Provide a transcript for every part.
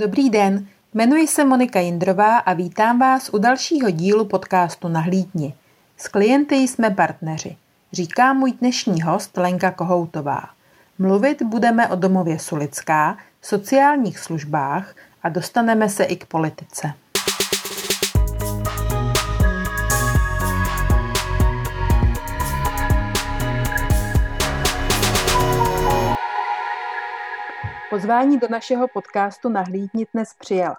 Dobrý den, jmenuji se Monika Jindrová a vítám vás u dalšího dílu podcastu Nahlídni. S klienty jsme partneři, říká můj dnešní host Lenka Kohoutová. Mluvit budeme o domově Sulická, sociálních službách a dostaneme se i k politice. Pozvání do našeho podcastu Nahlídnit dnes přijala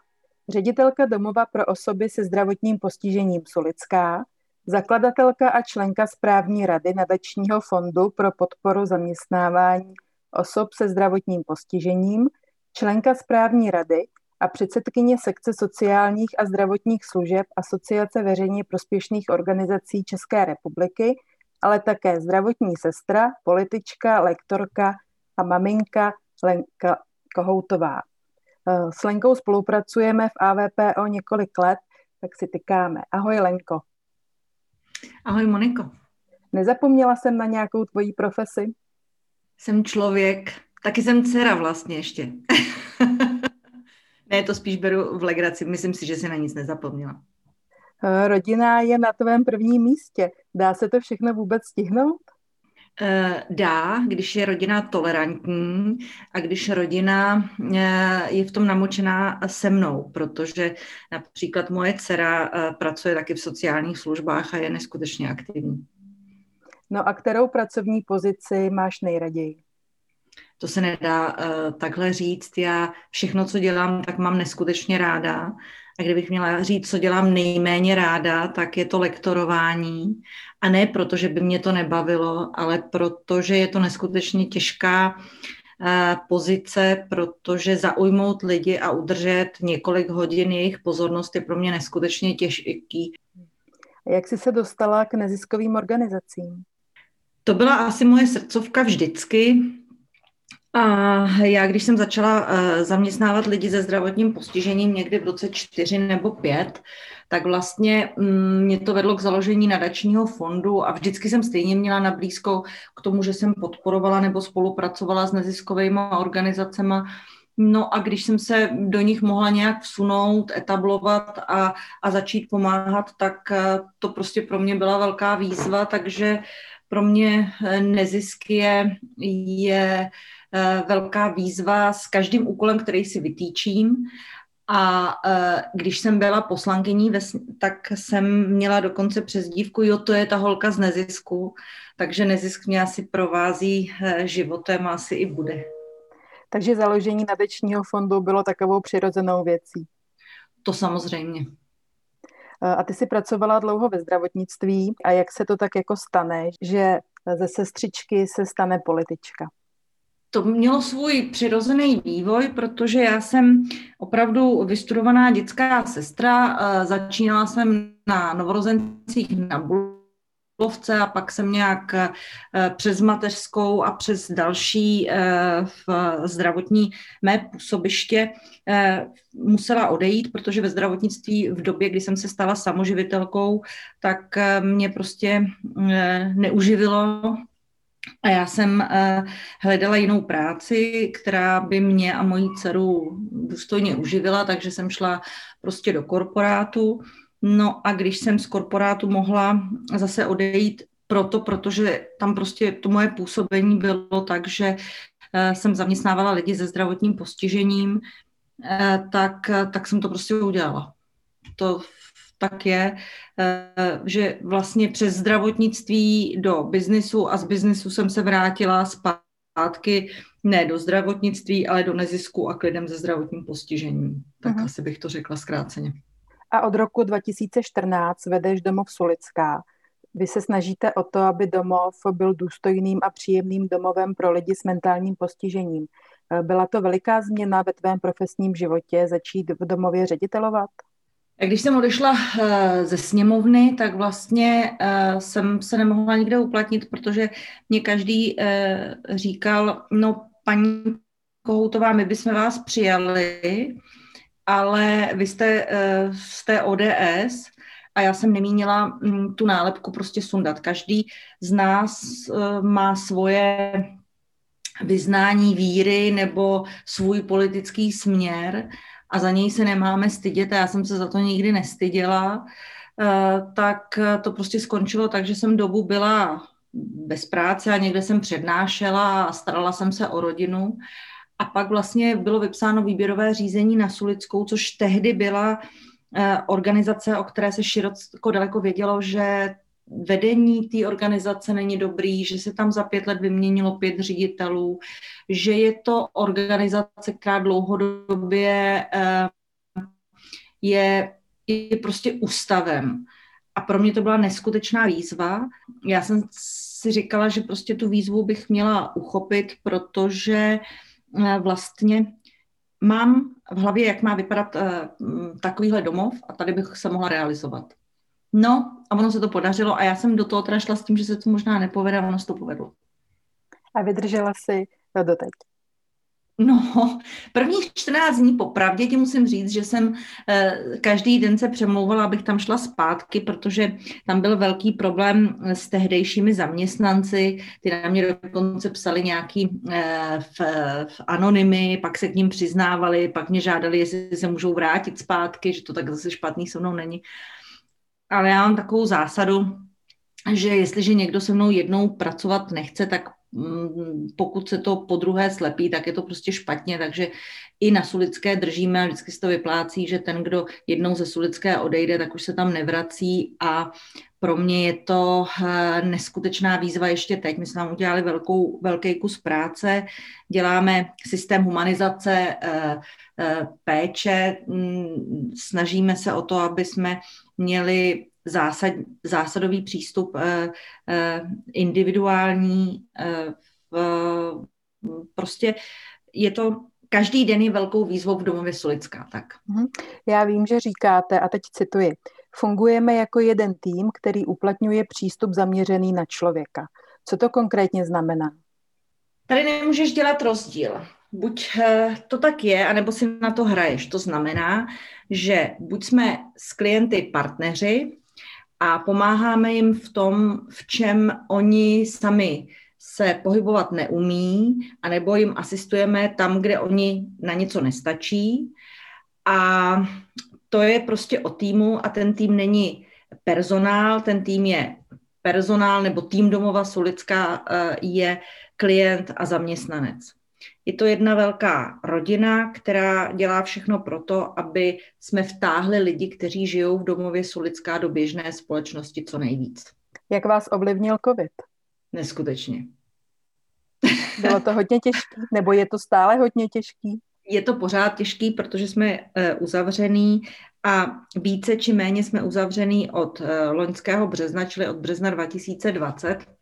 ředitelka domova pro osoby se zdravotním postižením Solická, zakladatelka a členka správní rady nadačního fondu pro podporu zaměstnávání osob se zdravotním postižením, členka správní rady a předsedkyně sekce sociálních a zdravotních služeb Asociace veřejně prospěšných organizací České republiky, ale také zdravotní sestra, politička, lektorka a maminka Lenka Kohoutová. Eh, s Lenkou spolupracujeme v AVPO několik let, tak si tykáme. Ahoj Lenko. Ahoj Moniko. Nezapomněla jsem na nějakou tvoji profesi? Jsem člověk, taky jsem dcera vlastně ještě. ne, to spíš beru v legraci, myslím si, že si na nic nezapomněla. Eh, rodina je na tvém prvním místě. Dá se to všechno vůbec stihnout? Eh, dá, když je rodina tolerantní a když rodina eh, je v tom namočená se mnou, protože například moje dcera eh, pracuje taky v sociálních službách a je neskutečně aktivní. No a kterou pracovní pozici máš nejraději? To se nedá uh, takhle říct. Já všechno, co dělám, tak mám neskutečně ráda. A kdybych měla říct, co dělám nejméně ráda, tak je to lektorování. A ne proto, že by mě to nebavilo, ale protože je to neskutečně těžká uh, pozice, protože zaujmout lidi a udržet několik hodin jejich pozornost je pro mě neskutečně těžký. Jak jsi se dostala k neziskovým organizacím? To byla asi moje srdcovka vždycky. A já, když jsem začala uh, zaměstnávat lidi se zdravotním postižením někdy v roce čtyři nebo pět, tak vlastně um, mě to vedlo k založení nadačního fondu a vždycky jsem stejně měla na blízko k tomu, že jsem podporovala nebo spolupracovala s neziskovými organizacemi. No a když jsem se do nich mohla nějak vsunout, etablovat a, a začít pomáhat, tak uh, to prostě pro mě byla velká výzva, takže pro mě eh, nezisk je, je Eh, velká výzva s každým úkolem, který si vytýčím. A eh, když jsem byla poslankyní, tak jsem měla dokonce přezdívku, jo, to je ta holka z nezisku, takže nezisk mě asi provází životem a asi i bude. Takže založení nadečního fondu bylo takovou přirozenou věcí. To samozřejmě. A ty jsi pracovala dlouho ve zdravotnictví a jak se to tak jako stane, že ze sestřičky se stane politička? to mělo svůj přirozený vývoj, protože já jsem opravdu vystudovaná dětská sestra. Začínala jsem na novorozencích na Bulovce a pak jsem nějak e, přes mateřskou a přes další e, v zdravotní mé působiště e, musela odejít, protože ve zdravotnictví v době, kdy jsem se stala samoživitelkou, tak mě prostě neuživilo a já jsem hledala jinou práci, která by mě a moji dceru důstojně uživila, takže jsem šla prostě do korporátu. No a když jsem z korporátu mohla zase odejít proto, protože tam prostě to moje působení bylo tak, že uh, jsem zaměstnávala lidi se zdravotním postižením, uh, tak, tak jsem to prostě udělala. To tak je, eh, že vlastně přes zdravotnictví do biznisu a z biznisu jsem se vrátila zpátky ne do zdravotnictví, ale do nezisku a k lidem se zdravotním postižením. Tak uh-huh. asi bych to řekla zkráceně. A od roku 2014 vedeš domov Sulická. Vy se snažíte o to, aby domov byl důstojným a příjemným domovem pro lidi s mentálním postižením. Eh, byla to veliká změna ve tvém profesním životě začít v domově ředitelovat? Když jsem odešla eh, ze sněmovny, tak vlastně eh, jsem se nemohla nikde uplatnit, protože mě každý říkal, no paní Kohoutová, my bychom vás přijali, ale vy jste z té ODS a já jsem nemínila mm, tu nálepku prostě sundat. Každý z nás má svoje vyznání víry nebo svůj politický směr a za něj se nemáme stydět a já jsem se za to nikdy nestyděla, eh, tak to prostě skončilo tak, že jsem dobu byla bez práce a někde jsem přednášela a starala jsem se o rodinu. A pak vlastně bylo vypsáno výběrové řízení na Sulickou, což tehdy byla eh, organizace, o které se široko daleko vědělo, že vedení té organizace není dobrý, že se tam za pět let vyměnilo pět ředitelů, že je to organizace, která dlouhodobě eh, je, je prostě ústavem. A pro mě to byla neskutečná výzva. Já jsem si říkala, že prostě tu výzvu bych měla uchopit, protože eh, vlastně mám v hlavě, jak má vypadat eh, takovýhle domov a tady bych se mohla realizovat. No a ono se to podařilo a já jsem do toho teda šla s tím, že se to možná nepovede a ono se to povedlo. A vydržela si to doteď. No, prvních 14 dní popravdě ti musím říct, že jsem eh, každý den se přemlouvala, abych tam šla zpátky, protože tam byl velký problém s tehdejšími zaměstnanci, ty na mě dokonce psali nějaký eh, v, v anonymy, pak se k ním přiznávali, pak mě žádali, jestli se můžou vrátit zpátky, že to tak zase špatný se mnou není. Ale já mám takovou zásadu, že jestliže někdo se mnou jednou pracovat nechce, tak pokud se to po druhé slepí, tak je to prostě špatně, takže i na Sulické držíme a vždycky se to vyplácí, že ten, kdo jednou ze Sulické odejde, tak už se tam nevrací a pro mě je to eh, neskutečná výzva ještě teď. My jsme tam udělali velkou, velký kus práce, děláme systém humanizace, eh, eh, péče, mm, snažíme se o to, aby jsme měli zásad, zásadový přístup eh, eh, individuální. Eh, prostě je to každý den je velkou výzvou v domově Solická. Tak. Mhm. Já vím, že říkáte, a teď cituji, fungujeme jako jeden tým, který uplatňuje přístup zaměřený na člověka. Co to konkrétně znamená? Tady nemůžeš dělat rozdíl. Buď to tak je, anebo si na to hraješ. To znamená, že buď jsme s klienty partneři, a pomáháme jim v tom, v čem oni sami se pohybovat neumí, anebo jim asistujeme tam, kde oni na něco nestačí. A to je prostě o týmu a ten tým není personál, ten tým je personál nebo tým domova Solická eh, je klient a zaměstnanec. Je to jedna velká rodina, která dělá všechno proto, aby jsme vtáhli lidi, kteří žijou v domově Sulická do běžné společnosti co nejvíc. Jak vás ovlivnil COVID? Neskutečně. Bylo to hodně těžký, nebo je to stále hodně těžký? Je to pořád těžký, protože jsme eh, uzavřený a více či méně jsme uzavřený od eh, loňského března, čili od března 2020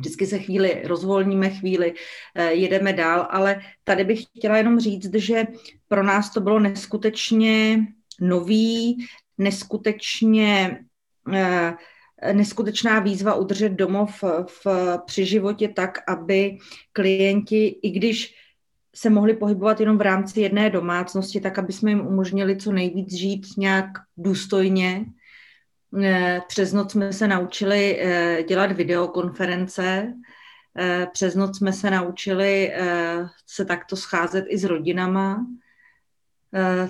Vždycky se chvíli rozvolníme, chvíli eh, jedeme dál, ale tady bych chtěla jenom říct, že pro nás to bylo neskutečně nový, neskutečně eh, neskutečná výzva udržet domov v, při životě tak, aby klienti, i když se mohli pohybovat jenom v rámci jedné domácnosti, tak aby jsme jim umožnili co nejvíc žít nějak důstojně, přes noc jsme se naučili eh, dělat videokonference, eh, přes noc jsme se naučili se takto scházet i s rodinama.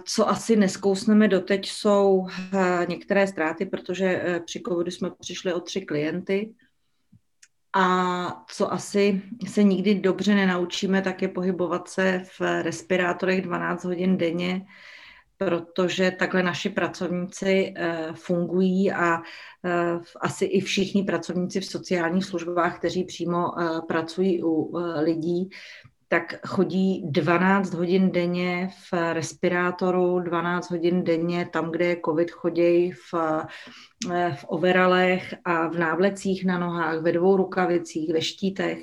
Co asi neskousneme doteď jsou některé ztráty, protože při covidu jsme přišli o tři klienty. A co asi se nikdy dobře nenaučíme, tak je pohybovat se v respirátorech 12 hodin denně, protože takhle naši pracovníci eh, fungují a eh, asi i všichni pracovníci v sociálních službách, kteří přímo eh, pracují u lidí, tak chodí 12 hodin denně v respirátoru, 12 hodin denně tam, kde je covid, chodí v, v overalech a v návlecích na nohách, ve dvou rukavicích, ve štítech.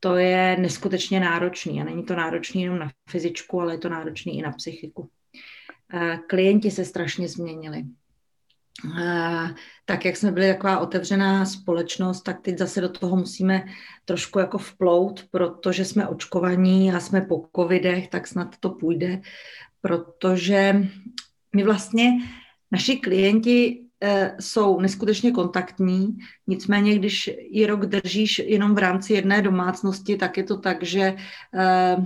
To je neskutečně náročný a není to náročný jenom na fyzičku, ale je to náročný i na psychiku klienti se strašně změnili. Tak jak jsme byli taková otevřená společnost, tak teď zase do toho musíme trošku jako vplout, protože jsme očkovaní a jsme po covidech, tak snad to půjde, protože my vlastně, naši klienti eh, jsou neskutečně kontaktní, nicméně když je rok držíš jenom v rámci jedné domácnosti, tak je to tak, že eh,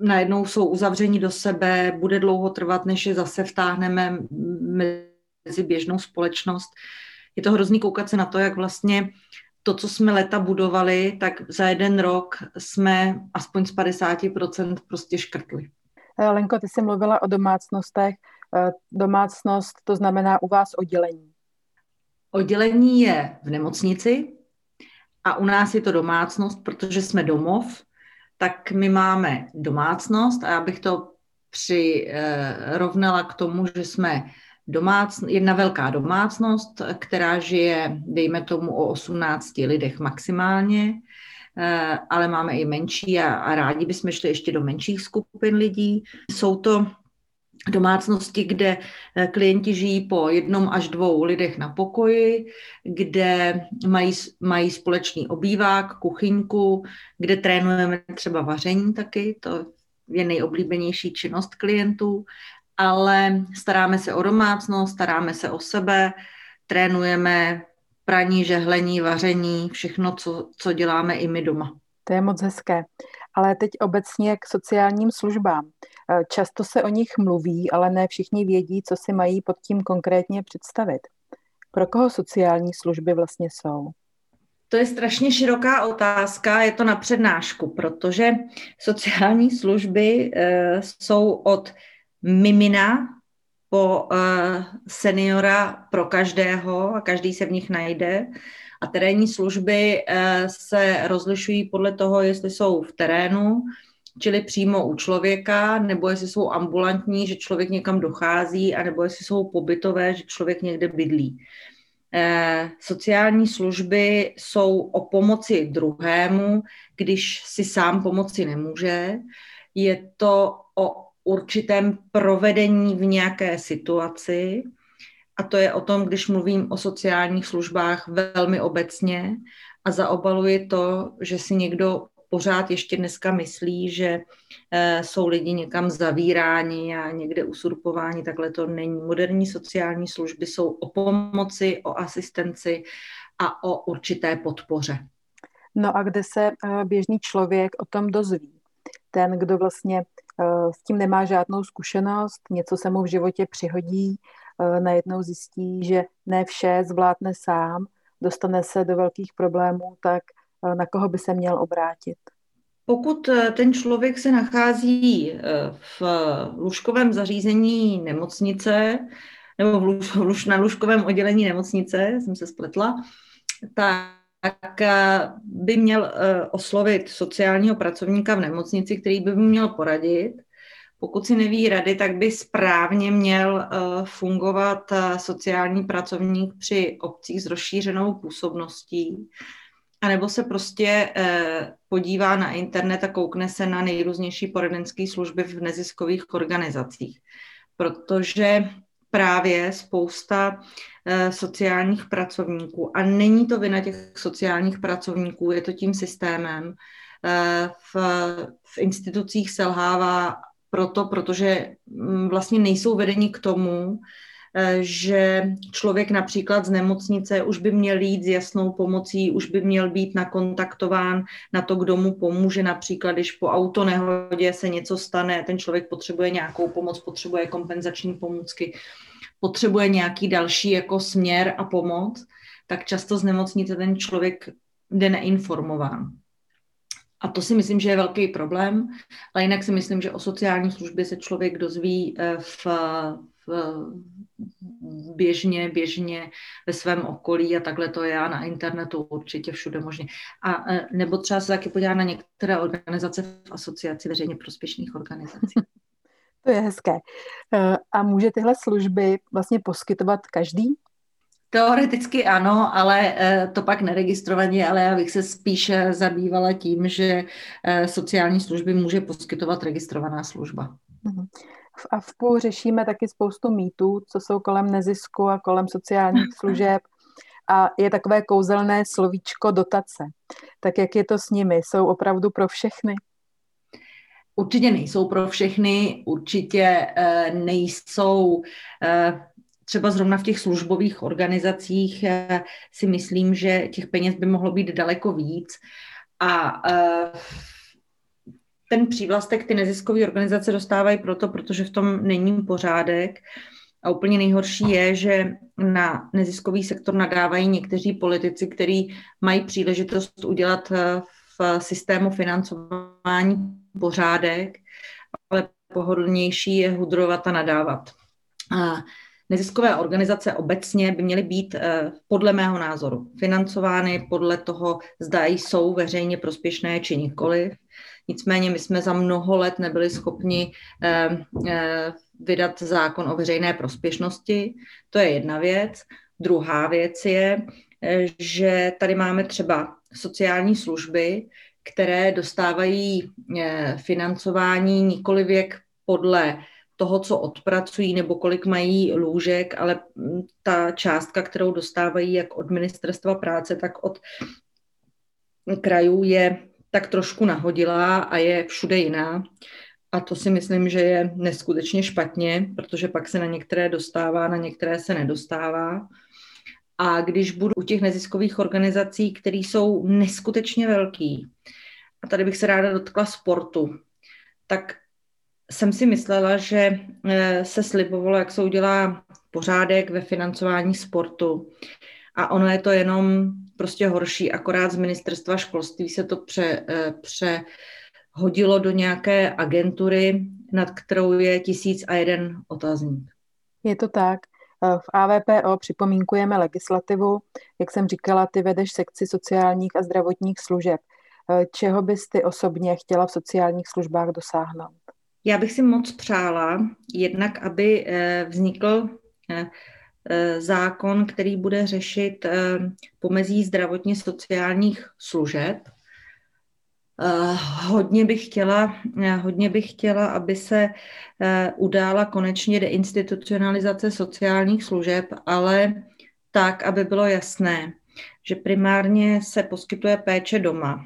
najednou jsou uzavření do sebe, bude dlouho trvat, než je zase vtáhneme mezi běžnou společnost. Je to hrozný koukat se na to, jak vlastně to, co jsme leta budovali, tak za jeden rok jsme aspoň z 50% prostě škrtli. Eh, Lenko, ty jsi mluvila o domácnostech. Eh, domácnost, to znamená u vás oddělení. Oddělení je v nemocnici a u nás je to domácnost, protože jsme domov, tak my máme domácnost a já bych to přirovnala k tomu, že jsme domácn- jedna velká domácnost, která žije, dejme tomu, o 18 lidech maximálně, eh, ale máme i menší a, a rádi bychom šli ještě do menších skupin lidí. Jsou to domácnosti, kde eh, klienti žijí po jednom až dvou lidech na pokoji, kde mají, mají společný obývák, kuchyňku, kde trénujeme třeba vaření taky, to je nejoblíbenější činnost klientů, ale staráme se o domácnost, staráme se o sebe, trénujeme praní, žehlení, vaření, všechno, co, co děláme i my doma. To je moc hezké. Ale teď obecně k sociálním službám. Eh, často se o nich mluví, ale ne všichni vědí, co si mají pod tím konkrétně představit. Pro koho sociální služby vlastně jsou? To je strašně široká otázka, je to na přednášku, protože sociální služby e, jsou od mimina po e, seniora pro každého a každý se v nich najde. A terénní služby e, se rozlišují podle toho, jestli jsou v terénu, čili přímo u člověka, nebo jestli jsou ambulantní, že člověk někam dochází, anebo jestli jsou pobytové, že člověk někde bydlí. Eh, sociální služby jsou o pomoci druhému, když si sám pomoci nemůže. Je to o určitém provedení v nějaké situaci. A to je o tom, když mluvím o sociálních službách velmi obecně a zaobaluji to, že si někdo pořád ještě dneska myslí, že eh, jsou lidi někam zavíráni a někde usurpováni, takhle to není. Moderní sociální služby jsou o pomoci, o asistenci a o určité podpoře. No a kde se eh, běžný člověk o tom dozví? Ten, kdo vlastně eh, s tím nemá žádnou zkušenost, něco se mu v životě přihodí, najednou zjistí, že ne vše zvládne sám, dostane se do velkých problémů, tak na koho by se měl obrátit? Pokud eh, ten člověk se nachází eh, v lůžkovém zařízení nemocnice nebo v lůž, na lůžkovém oddělení nemocnice, jsem se spletla, tak eh, by měl oslovit sociálního pracovníka v nemocnici, který by mu měl poradit. Pokud si neví rady, tak by správně měl fungovat sociální pracovník při obcích s rozšířenou působností a nebo se prostě eh, podívá na internet a koukne se na nejrůznější poradenské služby v neziskových organizacích. Protože právě spousta eh, sociálních pracovníků, a není to vina těch sociálních pracovníků, je to tím systémem, eh, v, v institucích selhává proto, protože mm, vlastně nejsou vedeni k tomu, Eh, že člověk například z nemocnice už by měl jít s jasnou pomocí, už by měl být nakontaktován na to, kdo mu pomůže, například když po autonehodě se něco stane, ten člověk potřebuje nějakou pomoc, potřebuje kompenzační pomůcky, potřebuje nějaký další jako směr a pomoc, tak často z nemocnice ten člověk jde neinformován. A to si myslím, že je velký problém, ale jinak si myslím, že o sociální službě se člověk dozví eh, v, v, běžně, běžně ve svém okolí a takhle to je a na internetu určitě všude možně. A e, nebo třeba se taky podívat na některé organizace v asociaci veřejně prospěšných organizací. To je hezké. E, a může tyhle služby vlastně poskytovat každý? Teoreticky ano, ale e, to pak neregistrovaně, ale já bych se spíše zabývala tím, že sociální služby může poskytovat registrovaná služba. Mhm v AFPu řešíme taky spoustu mýtů, co jsou kolem nezisku a kolem sociálních služeb a je takové kouzelné slovíčko dotace. Tak jak je to s nimi? Jsou opravdu pro všechny? Určitě nejsou pro všechny, určitě nejsou třeba zrovna v těch službových organizacích si myslím, že těch peněz by mohlo být daleko víc. A ten přívlastek ty neziskové organizace dostávají proto, protože v tom není pořádek. A úplně nejhorší je, že na neziskový sektor nadávají někteří politici, kteří mají příležitost udělat eh, v systému financování pořádek, ale pohodlnější je hudrovat a nadávat. A neziskové organizace obecně by měly být eh, podle mého názoru financovány podle toho, zda jsou veřejně prospěšné či nikoliv. Nicméně my jsme za mnoho let nebyli schopni eh, eh, vydat zákon o veřejné prospěšnosti. To je jedna věc. Druhá věc je, že tady máme třeba sociální služby, které dostávají financování nikoli věk podle toho, co odpracují nebo kolik mají lůžek, ale hm, ta částka, kterou dostávají jak od ministerstva práce, tak od krajů je tak trošku nahodila a je všude jiná. A to si myslím, že je neskutečně špatně, protože pak se na některé dostává, na některé se nedostává. A když budu u těch neziskových organizací, které jsou neskutečně velký, a tady bych se ráda dotkla sportu, tak jsem si myslela, že eh, se slibovalo, jak se udělá pořádek ve financování sportu. A ono je to jenom prostě horší, akorát z ministerstva školství se to pře, eh, přehodilo do nějaké agentury, nad kterou je tisíc a jeden otazník. Je to tak. Eh, v AVPO připomínkujeme legislativu. Jak jsem říkala, ty vedeš sekci sociálních a zdravotních služeb. Eh, čeho bys ty osobně chtěla v sociálních službách dosáhnout? Já bych si moc přála, jednak aby vznikl Eh, zákon, který bude řešit eh, pomezí zdravotně sociálních služeb. Eh, hodně bych chtěla, hodně bych chtěla, aby se udála konečně deinstitucionalizace sociálních služeb, ale tak, aby bylo jasné, že primárně se poskytuje péče doma.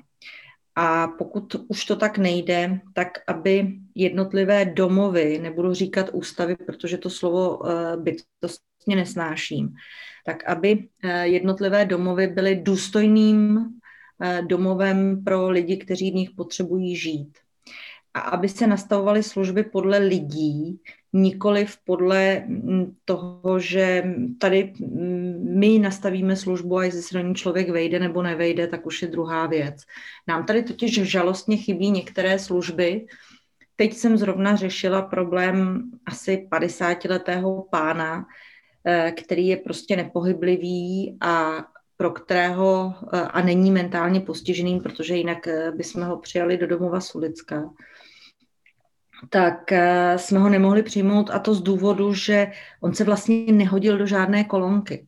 A pokud už to tak nejde, tak aby jednotlivé domovy, nebudu říkat ústavy, protože to slovo bytost vlastně nesnáším, tak aby eh, jednotlivé domovy byly důstojným eh, domovem pro lidi, kteří v nich potřebují žít. A aby se nastavovaly služby podle lidí, nikoli podle mm, toho, že tady mm, my nastavíme službu a jestli se do ní člověk vejde nebo nevejde, tak už je druhá věc. Nám tady totiž žalostně chybí některé služby. Teď jsem zrovna řešila problém asi 50-letého pána, Eh, který je prostě nepohyblivý a pro kterého eh, a není mentálně postižený, protože jinak eh, bychom ho přijali do domova Sulicka, tak jsme ho nemohli přijmout a to z důvodu, že on se vlastně nehodil do žádné kolonky.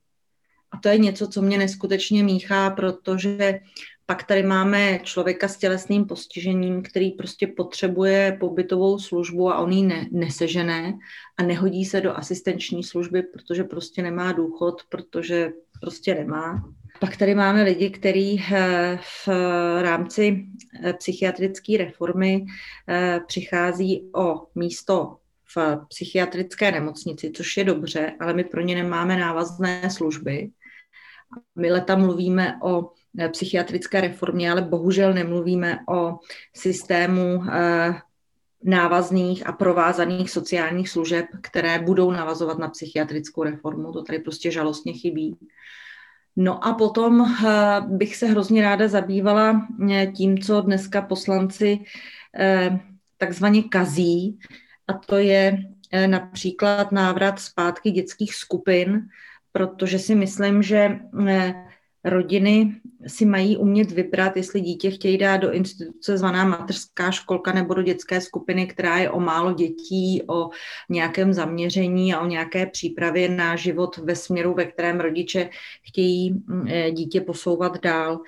A to je něco, co mě neskutečně míchá, protože pak tady máme člověka s tělesným postižením, který prostě potřebuje pobytovou službu a on ji ne, nesežené a nehodí se do asistenční služby, protože prostě nemá důchod, protože prostě nemá. Pak tady máme lidi, kteří eh, v rámci eh, psychiatrické reformy eh, přichází o místo v psychiatrické nemocnici, což je dobře, ale my pro ně nemáme návazné služby. My leta mluvíme o Eh, psychiatrické reformě, ale bohužel nemluvíme o systému eh, návazných a provázaných sociálních služeb, které budou navazovat na psychiatrickou reformu. To tady prostě žalostně chybí. No a potom eh, bych se hrozně ráda zabývala tím, co dneska poslanci takzvaně kazí, a to je například návrat zpátky dětských skupin, protože si myslím, že rodiny si mají umět vybrat, jestli dítě chtějí dát do instituce zvaná mateřská školka nebo do dětské skupiny, která je o málo dětí, o nějakém zaměření a o nějaké přípravě na život ve směru, ve kterém rodiče chtějí mm, eh, dítě posouvat dál.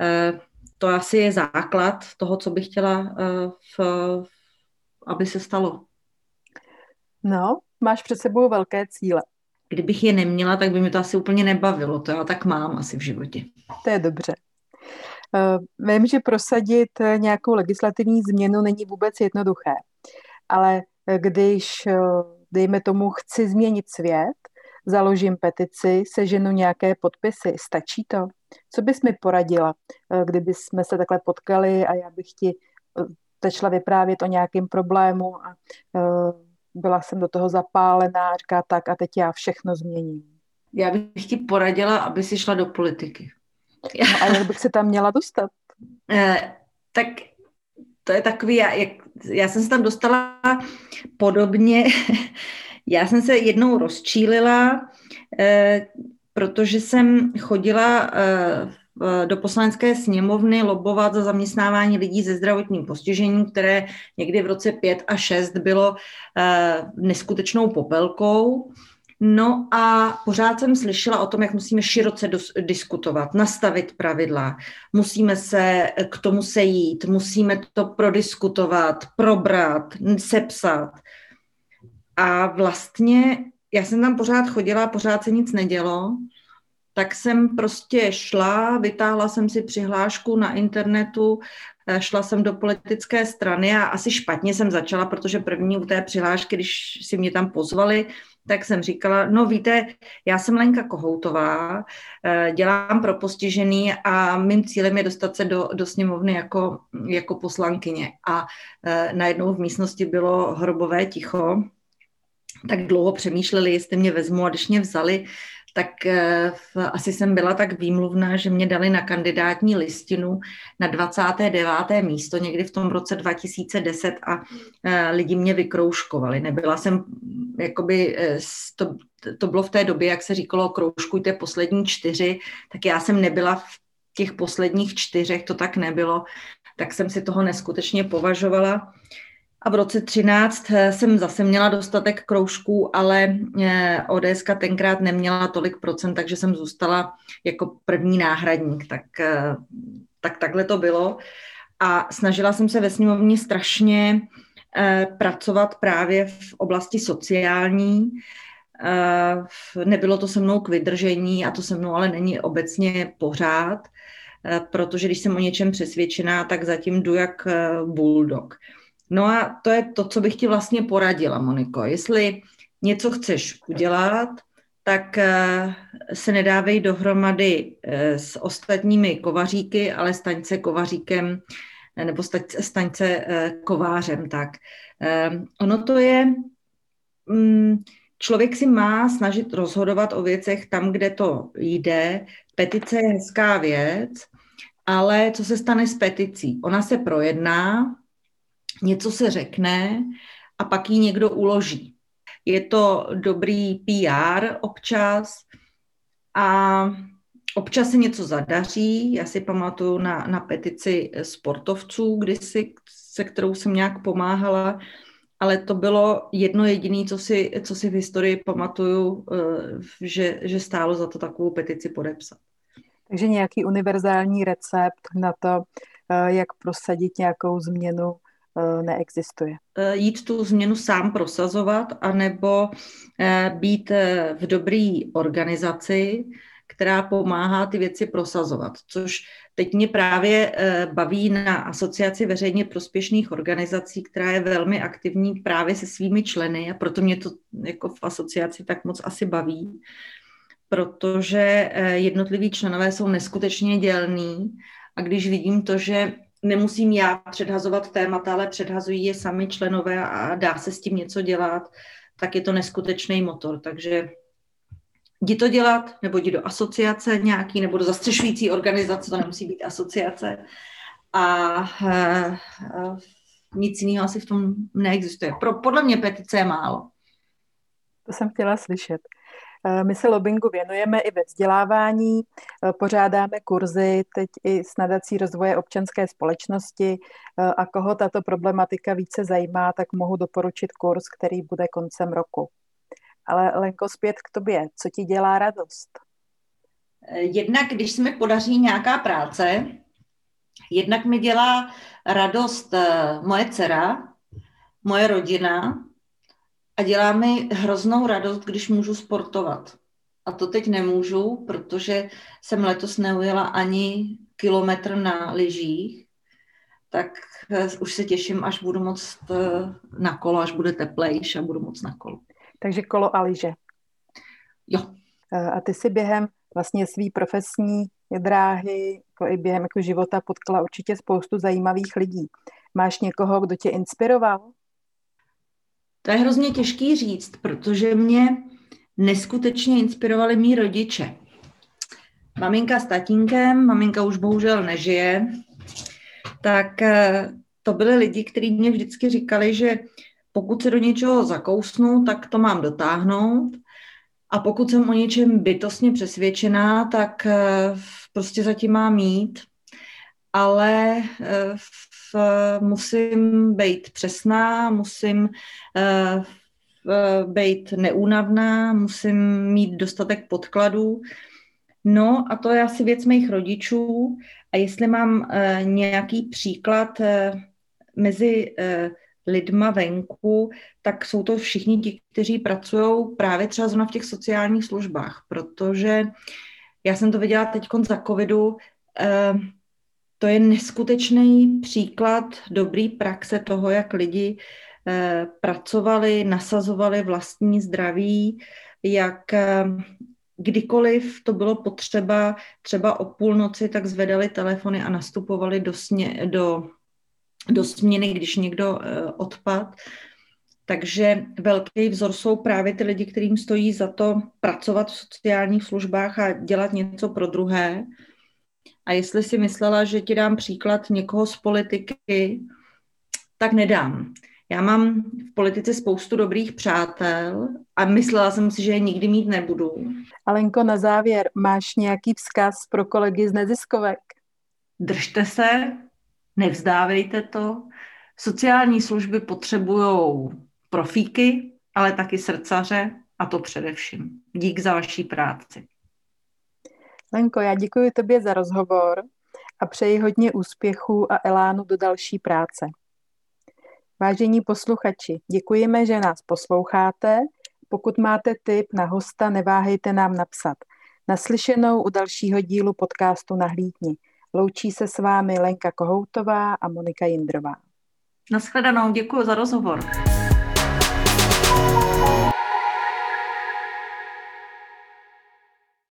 Eh, to asi je základ toho, co bych chtěla, eh, v, aby se stalo. No, máš před sebou velké cíle. Kdybych je neměla, tak by mi to asi úplně nebavilo. To já tak mám asi v životě. To je dobře. Eh, vím, že prosadit nějakou legislativní změnu není vůbec jednoduché, ale eh, když, eh, dejme tomu, chci změnit svět, založím petici, seženu nějaké podpisy, stačí to? Co bys mi poradila, eh, kdyby jsme se takhle potkali a já bych ti začala vyprávět o nějakém problému a byla jsem do toho zapálená říká tak a teď já všechno změním. Já bych ti poradila, aby si šla do politiky. No a jak bych se tam měla dostat? Eh, tak to je takový, já, jak, já jsem se tam dostala podobně, já jsem se jednou rozčílila, eh, protože jsem chodila eh, do poslanecké sněmovny lobovat za zaměstnávání lidí se zdravotním postižením, které někdy v roce 5 a 6 bylo neskutečnou popelkou. No a pořád jsem slyšela o tom, jak musíme široce dos- diskutovat, nastavit pravidla, musíme se k tomu sejít, musíme to prodiskutovat, probrat, sepsat. A vlastně já jsem tam pořád chodila, pořád se nic nedělo, tak jsem prostě šla, vytáhla jsem si přihlášku na internetu, eh, šla jsem do politické strany a asi špatně jsem začala, protože první u té přihlášky, když si mě tam pozvali, tak jsem říkala, no víte, já jsem Lenka Kohoutová, eh, dělám pro postižený a mým cílem je dostat se do, do sněmovny jako, jako poslankyně. A eh, najednou v místnosti bylo hrobové ticho, tak dlouho přemýšleli, jestli mě vezmu a když mě vzali, tak eh, asi jsem byla tak výmluvná, že mě dali na kandidátní listinu na 29. místo někdy v tom roce 2010 a eh, lidi mě vykrouškovali. Nebyla jsem, jakoby, eh, to, to bylo v té době, jak se říkalo, kroužkujte poslední čtyři, tak já jsem nebyla v těch posledních čtyřech, to tak nebylo, tak jsem si toho neskutečně považovala. A v roce 13 eh, jsem zase měla dostatek kroužků, ale eh, ODS tenkrát neměla tolik procent, takže jsem zůstala jako první náhradník. Tak, eh, tak takhle to bylo. A snažila jsem se ve sněmovně strašně pracovat právě v oblasti sociální. Nebylo to se mnou k vydržení a to se mnou ale není obecně pořád, protože když jsem o něčem přesvědčená, tak zatím jdu jak bulldog. No a to je to, co bych ti vlastně poradila, Moniko. Jestli něco chceš udělat, tak eh, se nedávej dohromady eh, s ostatními kovaříky, ale staň se kovaříkem eh, nebo staň se kovářem. Tak. Ono to je, mm, člověk si má snažit rozhodovat o věcech tam, kde to jde. Petice je hezká věc, ale co se stane s peticí? Ona se projedná, něco se řekne a pak ji někdo uloží. Je to dobrý PR občas a občas se něco zadaří. Já si pamatuju na, na petici sportovců, kdysi, se kterou jsem nějak pomáhala, ale to bylo jedno jediné, co si, co si v historii pamatuju, eh, že, že stálo za to takovou petici podepsat. Takže nějaký univerzální recept na to, eh, jak prosadit nějakou změnu neexistuje. Eh, jít tu změnu sám prosazovat, anebo eh, být v dobré organizaci, která pomáhá ty věci prosazovat, což teď mě právě baví na asociaci veřejně prospěšných organizací, která je velmi aktivní právě se svými členy a proto mě to jako v asociaci tak moc asi baví, protože jednotliví členové jsou neskutečně dělní a když vidím to, že nemusím já předhazovat témata, ale předhazují je sami členové a dá se s tím něco dělat, tak je to neskutečný motor. Takže jdi to dělat, nebo jdi do asociace nějaký, nebo do zastřešující organizace, to nemusí být asociace. A, a, a nic jiného asi v tom neexistuje. Pro, podle mě petice je málo. To jsem chtěla slyšet. Eh, my se lobbingu věnujeme i ve vzdělávání, eh, pořádáme kurzy teď i s nadací rozvoje občanské společnosti eh, a koho tato problematika více zajímá, tak mohu doporučit kurz, který bude koncem roku. Ale Lenko, zpět k tobě. Co ti dělá radost? Jednak, když se mi podaří nějaká práce, jednak mi dělá radost moje dcera, moje rodina, a dělá mi hroznou radost, když můžu sportovat. A to teď nemůžu, protože jsem letos neujela ani kilometr na lyžích, tak eh, už se těším, až budu moc eh, na kolo, až bude teplejš a budu moc na kolo. Takže kolo a lyže. Jo. A ty si během vlastně svý profesní dráhy, jako i během jako života potkala určitě spoustu zajímavých lidí. Máš někoho, kdo tě inspiroval? To je hrozně těžký říct, protože mě neskutečně inspirovali mý rodiče. Maminka s tatínkem, maminka už bohužel nežije, tak eh, to byly lidi, kteří mě vždycky říkali, že pokud se do něčeho zakousnu, tak to mám dotáhnout. A pokud jsem o něčem bytostně přesvědčená, tak eh, prostě zatím mám mít. Ale eh, musím být přesná, musím být neúnavná, musím mít dostatek podkladů. No a to je asi věc mých rodičů. A jestli mám uh, nějaký příklad mezi lidma venku, tak jsou to všichni ti, kteří pracují právě třeba zrovna v těch sociálních službách, protože já jsem to viděla teď za covidu, to je neskutečný příklad dobrý praxe toho, jak lidi pracovali, nasazovali vlastní zdraví, jak kdykoliv to bylo potřeba, třeba o půlnoci, tak zvedali telefony a nastupovali do, smě, do, do směny, když někdo uh, odpad. Takže velký vzor jsou právě ty lidi, kterým stojí za to pracovat v sociálních službách a dělat něco pro druhé. A jestli si myslela, že ti dám příklad někoho z politiky, tak nedám. Já mám v politice spoustu dobrých přátel a myslela jsem si, že je nikdy mít nebudu. Alenko, na závěr, máš nějaký vzkaz pro kolegy z neziskovek? Držte se, nevzdávejte to. Sociální služby potřebují profíky, ale taky srdcaře a to především. Dík za vaší práci. Lenko, já děkuji tobě za rozhovor a přeji hodně úspěchů a elánu do další práce. Vážení posluchači, děkujeme, že nás posloucháte. Pokud máte tip na hosta, neváhejte nám napsat. Naslyšenou u dalšího dílu podcastu Nahlídni. Loučí se s vámi Lenka Kohoutová a Monika Jindrová. Naschledanou, děkuji za rozhovor.